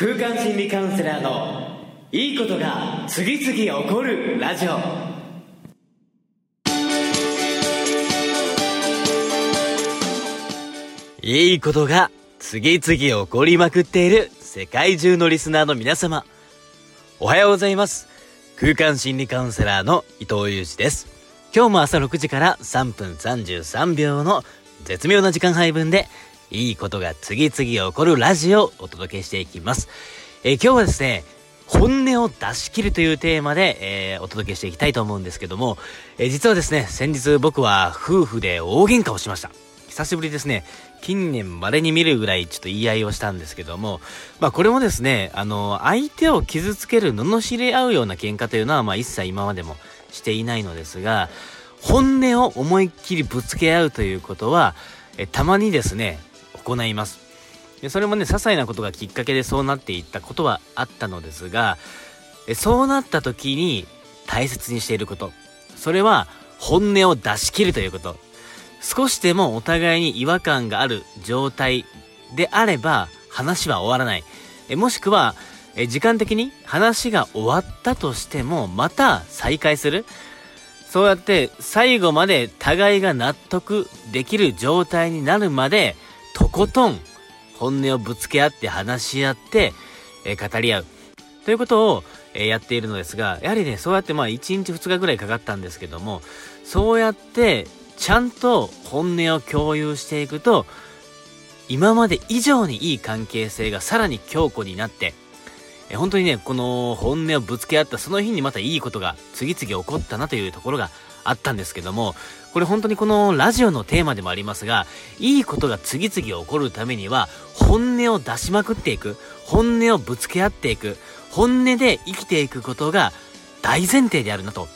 空間心理カウンセラーのいいことが次々起こるラジオ。いいことが次々起こりまくっている世界中のリスナーの皆様。おはようございます。空間心理カウンセラーの伊藤裕二です。今日も朝6時から3分33秒の絶妙な時間配分でいいことが次々起こるラジオをお届けしていきます。えー、今日はですね、本音を出し切るというテーマで、えー、お届けしていきたいと思うんですけども、えー、実はですね、先日僕は夫婦で大喧嘩をしました。久しぶりですね、近年稀に見るぐらいちょっと言い合いをしたんですけども、まあこれもですね、あの、相手を傷つける、罵り合うような喧嘩というのは、まあ一切今までもしていないのですが、本音を思いっきりぶつけ合うということは、えたまにですね、行います。でそれもね、些細なことがきっかけでそうなっていったことはあったのですが、そうなった時に大切にしていること。それは本音を出し切るということ。少しでもお互いに違和感がある状態であれば話は終わらない。えもしくは、え時間的に話が終わったとしてもまた再開する。そうやって最後まで互いが納得できる状態になるまでとことん本音をぶつけ合って話し合って、えー、語り合う。ということを、えー、やっているのですが、やはりね、そうやってまあ1日2日ぐらいかかったんですけども、そうやってちゃんと本音を共有していくと、今まで以上にいい関係性がさらに強固になって、え本当にね、この本音をぶつけ合ったその日にまたいいことが次々起こったなというところがあったんですけども、これ本当にこのラジオのテーマでもありますが、いいことが次々起こるためには、本音を出しまくっていく、本音をぶつけ合っていく、本音で生きていくことが大前提であるなと。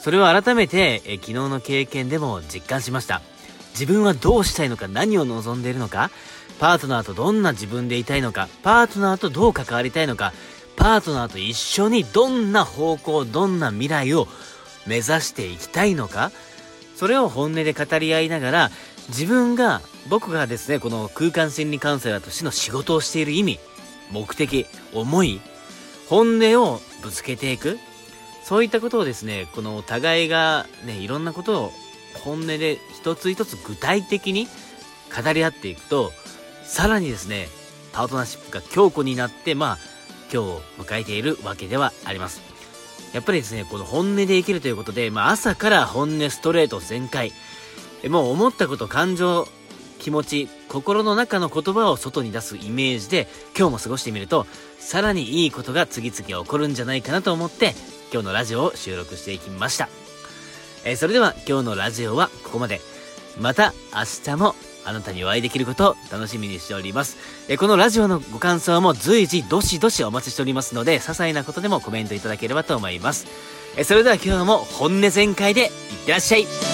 それを改めて、え昨日の経験でも実感しました。自分はどうしたいのか、何を望んでいるのか、パートナーとどんな自分でいたいのか、パートナーとどう関わりたいのか、パートナーと一緒にどんな方向、どんな未来を目指していきたいのか、それを本音で語り合いながら、自分が、僕がですね、この空間心理カウンセラーとしての仕事をしている意味、目的、思い、本音をぶつけていく。そういったことをですね、このお互いがね、いろんなことを本音で一つ一つ具体的に語り合っていくと、さらにですね、パートナーシップが強固になって、まあ、今日を迎えているわけではあります。やっぱりですね、この本音で生きるということで、まあ朝から本音ストレート全開。もう思ったこと、感情、気持ち、心の中の言葉を外に出すイメージで今日も過ごしてみると、さらにいいことが次々起こるんじゃないかなと思って、今日のラジオを収録していきました。えー、それでは今日のラジオはここまで。また明日もあなたにお会いできることを楽しみにしております。えこのラジオのご感想も随時どしどしお待ちしておりますので、些細なことでもコメントいただければと思います。えそれでは今日も本音全開でいってらっしゃい